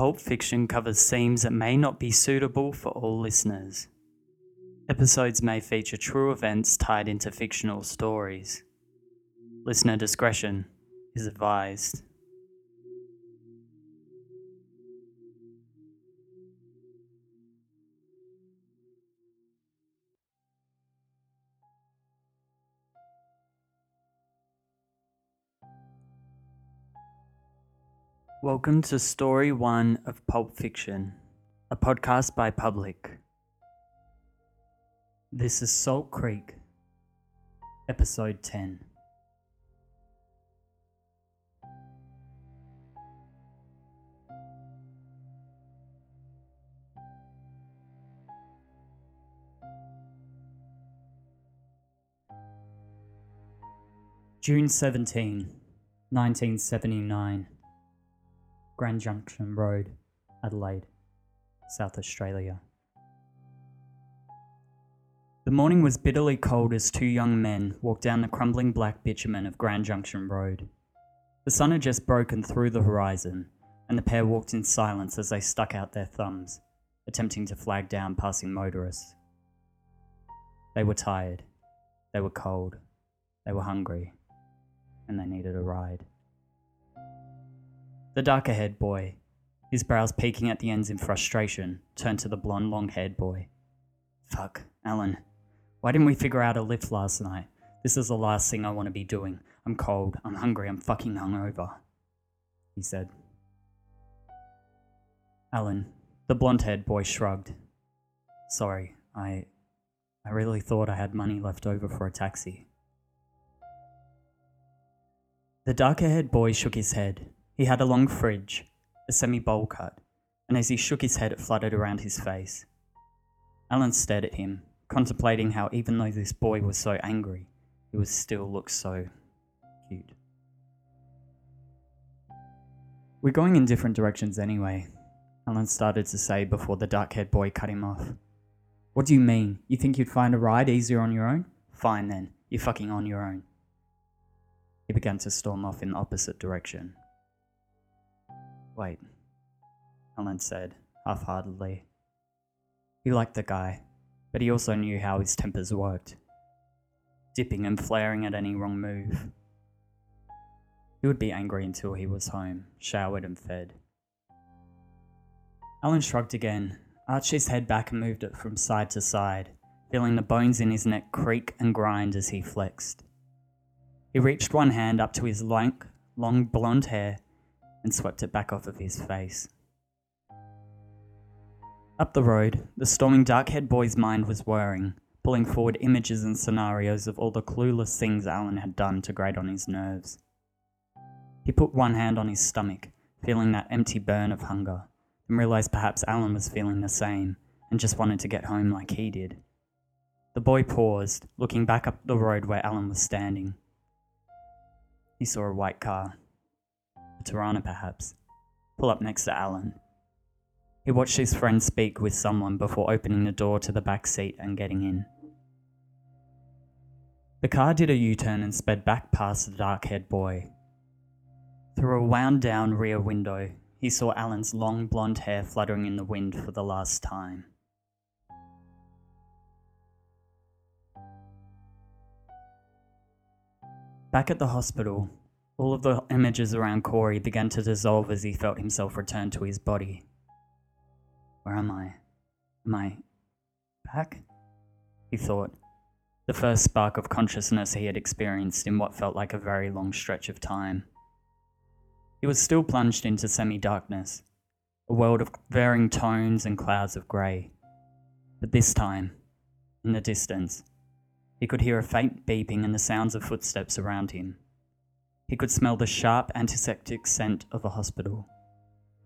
Pulp Fiction covers themes that may not be suitable for all listeners. Episodes may feature true events tied into fictional stories. Listener discretion is advised. Welcome to Story 1 of Pulp Fiction, a podcast by Public. This is Salt Creek, Episode 10. June 17, 1979. Grand Junction Road, Adelaide, South Australia. The morning was bitterly cold as two young men walked down the crumbling black bitumen of Grand Junction Road. The sun had just broken through the horizon, and the pair walked in silence as they stuck out their thumbs, attempting to flag down passing motorists. They were tired, they were cold, they were hungry, and they needed a ride. The darker haired boy, his brows peaking at the ends in frustration, turned to the blonde, long haired boy. Fuck, Alan. Why didn't we figure out a lift last night? This is the last thing I want to be doing. I'm cold, I'm hungry, I'm fucking hungover. He said. Alan, the blonde haired boy shrugged. Sorry, I. I really thought I had money left over for a taxi. The darker haired boy shook his head. He had a long fridge, a semi bowl cut, and as he shook his head, it fluttered around his face. Alan stared at him, contemplating how, even though this boy was so angry, he would still look so cute. We're going in different directions anyway, Alan started to say before the dark haired boy cut him off. What do you mean? You think you'd find a ride easier on your own? Fine then, you're fucking on your own. He began to storm off in the opposite direction. Wait, Alan said, half heartedly. He liked the guy, but he also knew how his tempers worked, dipping and flaring at any wrong move. He would be angry until he was home, showered and fed. Alan shrugged again, arched his head back and moved it from side to side, feeling the bones in his neck creak and grind as he flexed. He reached one hand up to his lank, long blonde hair and swept it back off of his face. Up the road, the storming dark haired boy's mind was whirring, pulling forward images and scenarios of all the clueless things Alan had done to grate on his nerves. He put one hand on his stomach, feeling that empty burn of hunger, and realized perhaps Alan was feeling the same and just wanted to get home like he did. The boy paused, looking back up the road where Alan was standing. He saw a white car. A Torana, perhaps. Pull up next to Alan. He watched his friend speak with someone before opening the door to the back seat and getting in. The car did a U turn and sped back past the dark haired boy. Through a wound down rear window, he saw Alan's long blonde hair fluttering in the wind for the last time. Back at the hospital, all of the images around Corey began to dissolve as he felt himself return to his body. Where am I? Am I back? He thought, the first spark of consciousness he had experienced in what felt like a very long stretch of time. He was still plunged into semi darkness, a world of varying tones and clouds of grey. But this time, in the distance, he could hear a faint beeping and the sounds of footsteps around him. He could smell the sharp antiseptic scent of a hospital,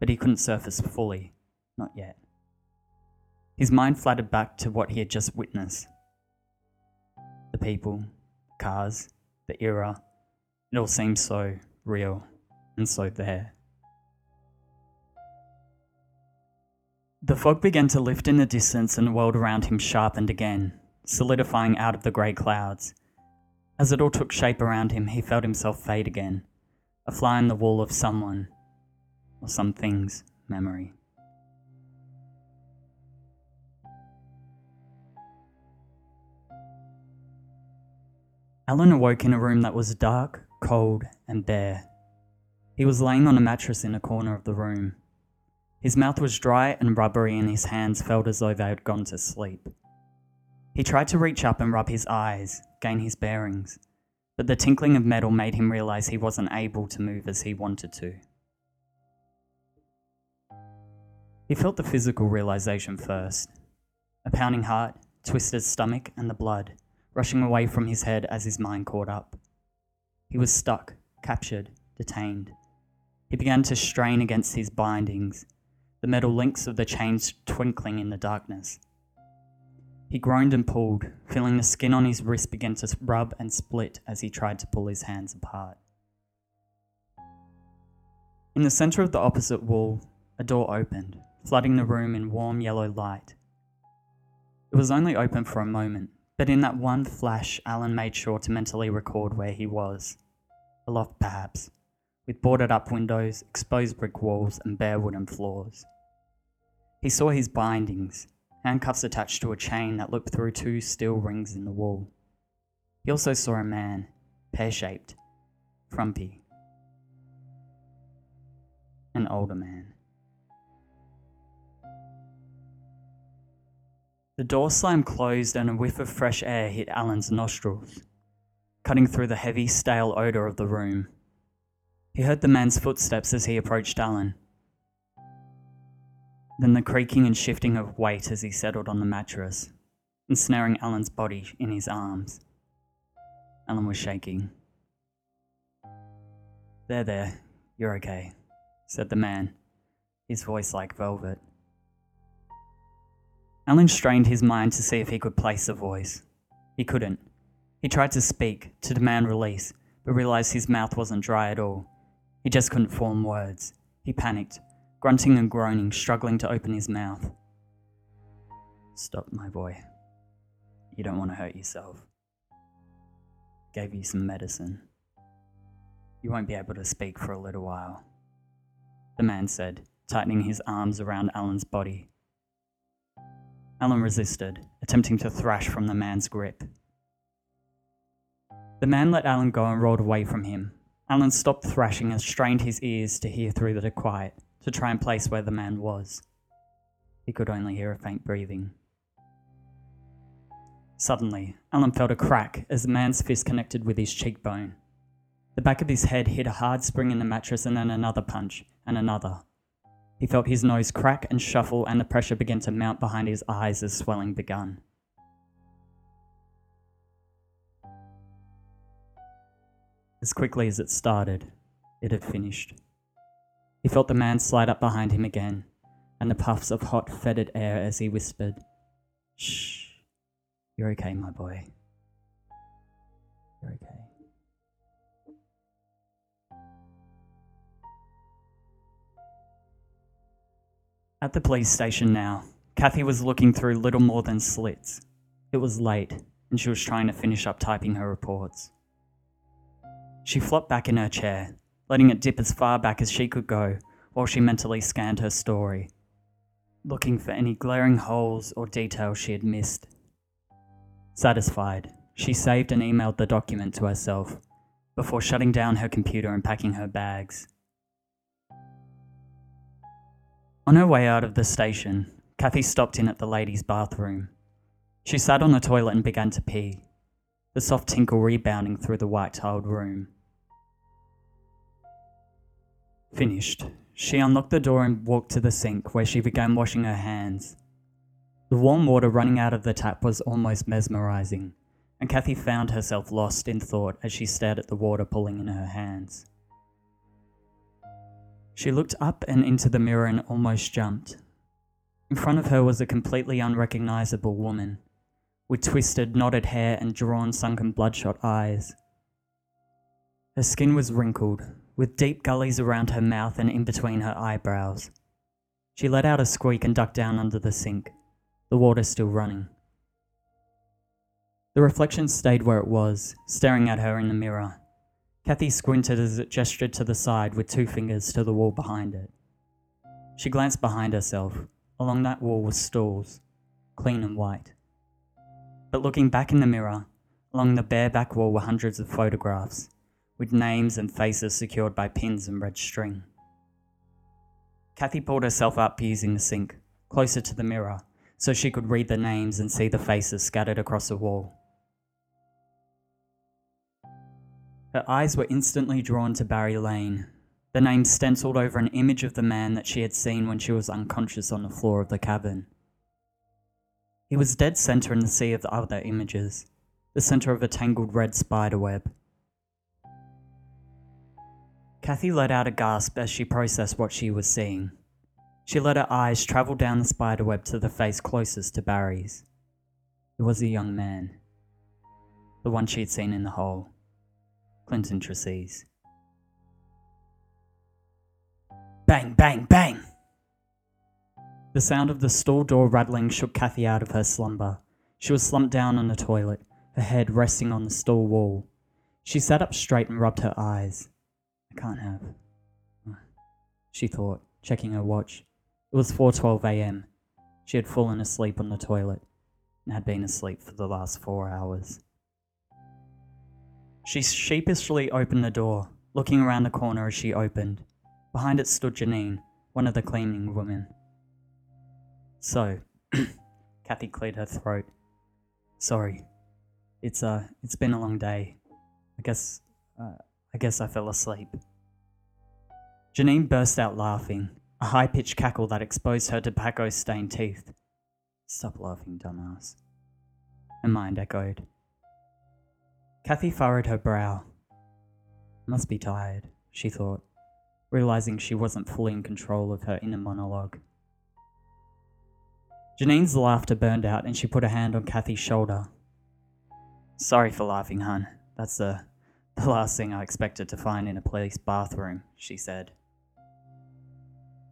but he couldn't surface fully, not yet. His mind flattered back to what he had just witnessed the people, cars, the era. It all seemed so real and so there. The fog began to lift in the distance and the world around him sharpened again, solidifying out of the grey clouds. As it all took shape around him, he felt himself fade again, a fly on the wall of someone, or some things, memory. Alan awoke in a room that was dark, cold, and bare. He was laying on a mattress in a corner of the room. His mouth was dry and rubbery, and his hands felt as though they had gone to sleep. He tried to reach up and rub his eyes, gain his bearings, but the tinkling of metal made him realize he wasn't able to move as he wanted to. He felt the physical realization first a pounding heart, twisted stomach, and the blood rushing away from his head as his mind caught up. He was stuck, captured, detained. He began to strain against his bindings, the metal links of the chains twinkling in the darkness. He groaned and pulled, feeling the skin on his wrist begin to rub and split as he tried to pull his hands apart. In the center of the opposite wall, a door opened, flooding the room in warm yellow light. It was only open for a moment, but in that one flash, Alan made sure to mentally record where he was. A loft, perhaps, with boarded up windows, exposed brick walls, and bare wooden floors. He saw his bindings, handcuffs attached to a chain that looped through two steel rings in the wall. He also saw a man, pear shaped, frumpy. An older man. The door slammed closed and a whiff of fresh air hit Alan's nostrils, cutting through the heavy, stale odour of the room. He heard the man's footsteps as he approached Alan. Then the creaking and shifting of weight as he settled on the mattress, ensnaring Alan's body in his arms. Alan was shaking. There, there, you're okay, said the man, his voice like velvet. Alan strained his mind to see if he could place the voice. He couldn't. He tried to speak, to demand release, but realized his mouth wasn't dry at all. He just couldn't form words. He panicked, grunting and groaning, struggling to open his mouth. Stop, my boy. You don't want to hurt yourself. Gave you some medicine. You won't be able to speak for a little while. The man said, tightening his arms around Alan's body Alan resisted, attempting to thrash from the man's grip. The man let Alan go and rolled away from him. Alan stopped thrashing and strained his ears to hear through the quiet, to try and place where the man was. He could only hear a faint breathing. Suddenly, Alan felt a crack as the man's fist connected with his cheekbone. The back of his head hit a hard spring in the mattress and then another punch, and another. He felt his nose crack and shuffle, and the pressure began to mount behind his eyes as swelling began. As quickly as it started, it had finished. He felt the man slide up behind him again, and the puffs of hot, fetid air as he whispered, Shh, you're okay, my boy. You're okay. At the police station now, Kathy was looking through little more than slits. It was late, and she was trying to finish up typing her reports. She flopped back in her chair, letting it dip as far back as she could go while she mentally scanned her story, looking for any glaring holes or details she had missed. Satisfied, she saved and emailed the document to herself before shutting down her computer and packing her bags. On her way out of the station, Kathy stopped in at the ladies' bathroom. She sat on the toilet and began to pee, the soft tinkle rebounding through the white tiled room. Finished, she unlocked the door and walked to the sink where she began washing her hands. The warm water running out of the tap was almost mesmerizing, and Kathy found herself lost in thought as she stared at the water pulling in her hands. She looked up and into the mirror and almost jumped. In front of her was a completely unrecognizable woman, with twisted, knotted hair and drawn, sunken, bloodshot eyes. Her skin was wrinkled, with deep gullies around her mouth and in between her eyebrows. She let out a squeak and ducked down under the sink, the water still running. The reflection stayed where it was, staring at her in the mirror, Kathy squinted as it gestured to the side with two fingers to the wall behind it. She glanced behind herself. Along that wall were stalls, clean and white. But looking back in the mirror, along the bare back wall were hundreds of photographs, with names and faces secured by pins and red string. Kathy pulled herself up using the sink, closer to the mirror, so she could read the names and see the faces scattered across the wall. Her eyes were instantly drawn to Barry Lane, the name stenciled over an image of the man that she had seen when she was unconscious on the floor of the cabin. He was dead center in the sea of the other images, the center of a tangled red spider web. Kathy let out a gasp as she processed what she was seeing. She let her eyes travel down the spiderweb to the face closest to Barry's. It was a young man, the one she had seen in the hole, Clinton Trapeze. Bang, bang, bang! The sound of the stall door rattling shook Kathy out of her slumber. She was slumped down on the toilet, her head resting on the stall wall. She sat up straight and rubbed her eyes. I can't have. She thought, checking her watch. It was 4:12 a.m. She had fallen asleep on the toilet and had been asleep for the last 4 hours. She sheepishly opened the door, looking around the corner as she opened. Behind it stood Janine, one of the cleaning women. So, Kathy cleared her throat. Sorry. It's uh it's been a long day. I guess uh, I guess I fell asleep. Janine burst out laughing, a high-pitched cackle that exposed her tobacco-stained teeth. Stop laughing, dumbass. Her mind echoed. Kathy furrowed her brow. Must be tired, she thought realizing she wasn't fully in control of her inner monologue. Janine's laughter burned out and she put a hand on Kathy's shoulder. Sorry for laughing, hun. That's the, the last thing I expected to find in a police bathroom, she said.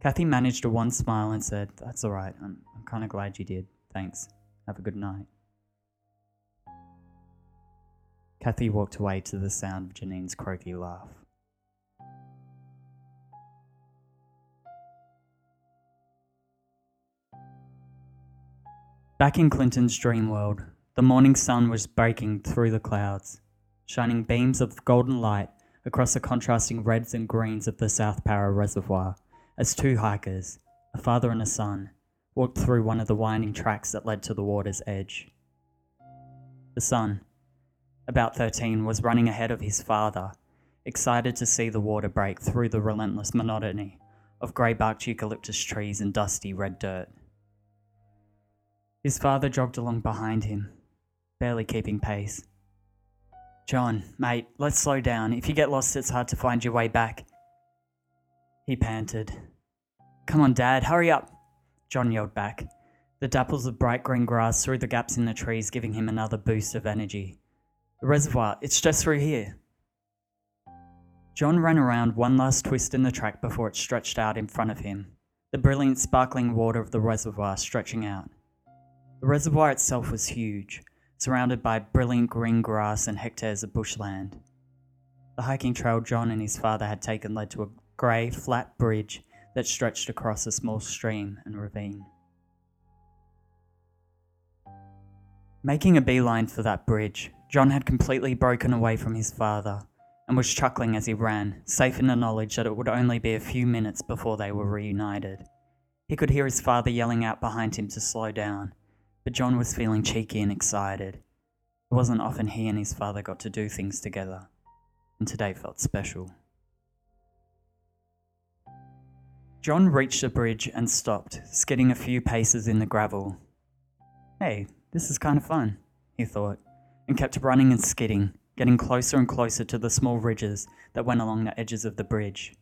Kathy managed a one smile and said, That's alright. I'm, I'm kind of glad you did. Thanks. Have a good night. Kathy walked away to the sound of Janine's croaky laugh. Back in Clinton's dream world, the morning sun was breaking through the clouds, shining beams of golden light across the contrasting reds and greens of the South Para Reservoir as two hikers, a father and a son, walked through one of the winding tracks that led to the water's edge. The son, about 13, was running ahead of his father, excited to see the water break through the relentless monotony of grey barked eucalyptus trees and dusty red dirt. His father jogged along behind him, barely keeping pace. John, mate, let's slow down. If you get lost, it's hard to find your way back. He panted. Come on, Dad, hurry up! John yelled back, the dapples of bright green grass through the gaps in the trees giving him another boost of energy. The reservoir, it's just through here. John ran around one last twist in the track before it stretched out in front of him, the brilliant sparkling water of the reservoir stretching out. The reservoir itself was huge, surrounded by brilliant green grass and hectares of bushland. The hiking trail John and his father had taken led to a grey, flat bridge that stretched across a small stream and ravine. Making a beeline for that bridge, John had completely broken away from his father and was chuckling as he ran, safe in the knowledge that it would only be a few minutes before they were reunited. He could hear his father yelling out behind him to slow down, but John was feeling cheeky and excited. It wasn't often he and his father got to do things together, and today felt special. John reached the bridge and stopped, skidding a few paces in the gravel. Hey, this is kind of fun, he thought, and kept running and skidding, getting closer and closer to the small ridges that went along the edges of the bridge.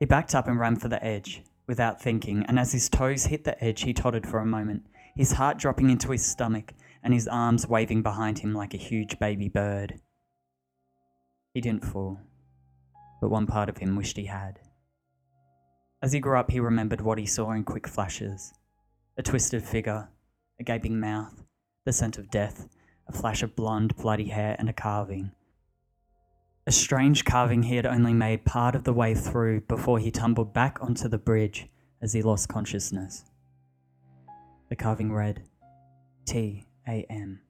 He backed up and ran for the edge, without thinking, and as his toes hit the edge, he tottered for a moment, his heart dropping into his stomach and his arms waving behind him like a huge baby bird. He didn't fall, but one part of him wished he had. As he grew up, he remembered what he saw in quick flashes a twisted figure, a gaping mouth, the scent of death, a flash of blonde, bloody hair, and a carving. A strange carving he had only made part of the way through before he tumbled back onto the bridge, as he lost consciousness. The carving mm-hmm. read T A M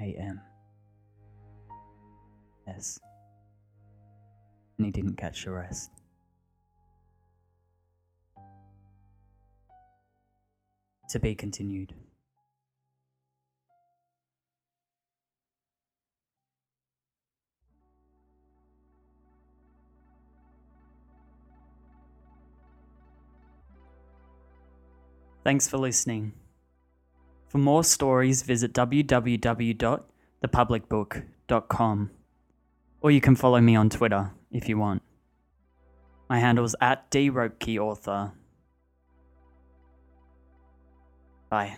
A M. S. And he didn't catch the rest. To be continued. Thanks for listening. For more stories, visit www.thepublicbook.com or you can follow me on Twitter if you want. My handle's at dropekeyauthor. Bye.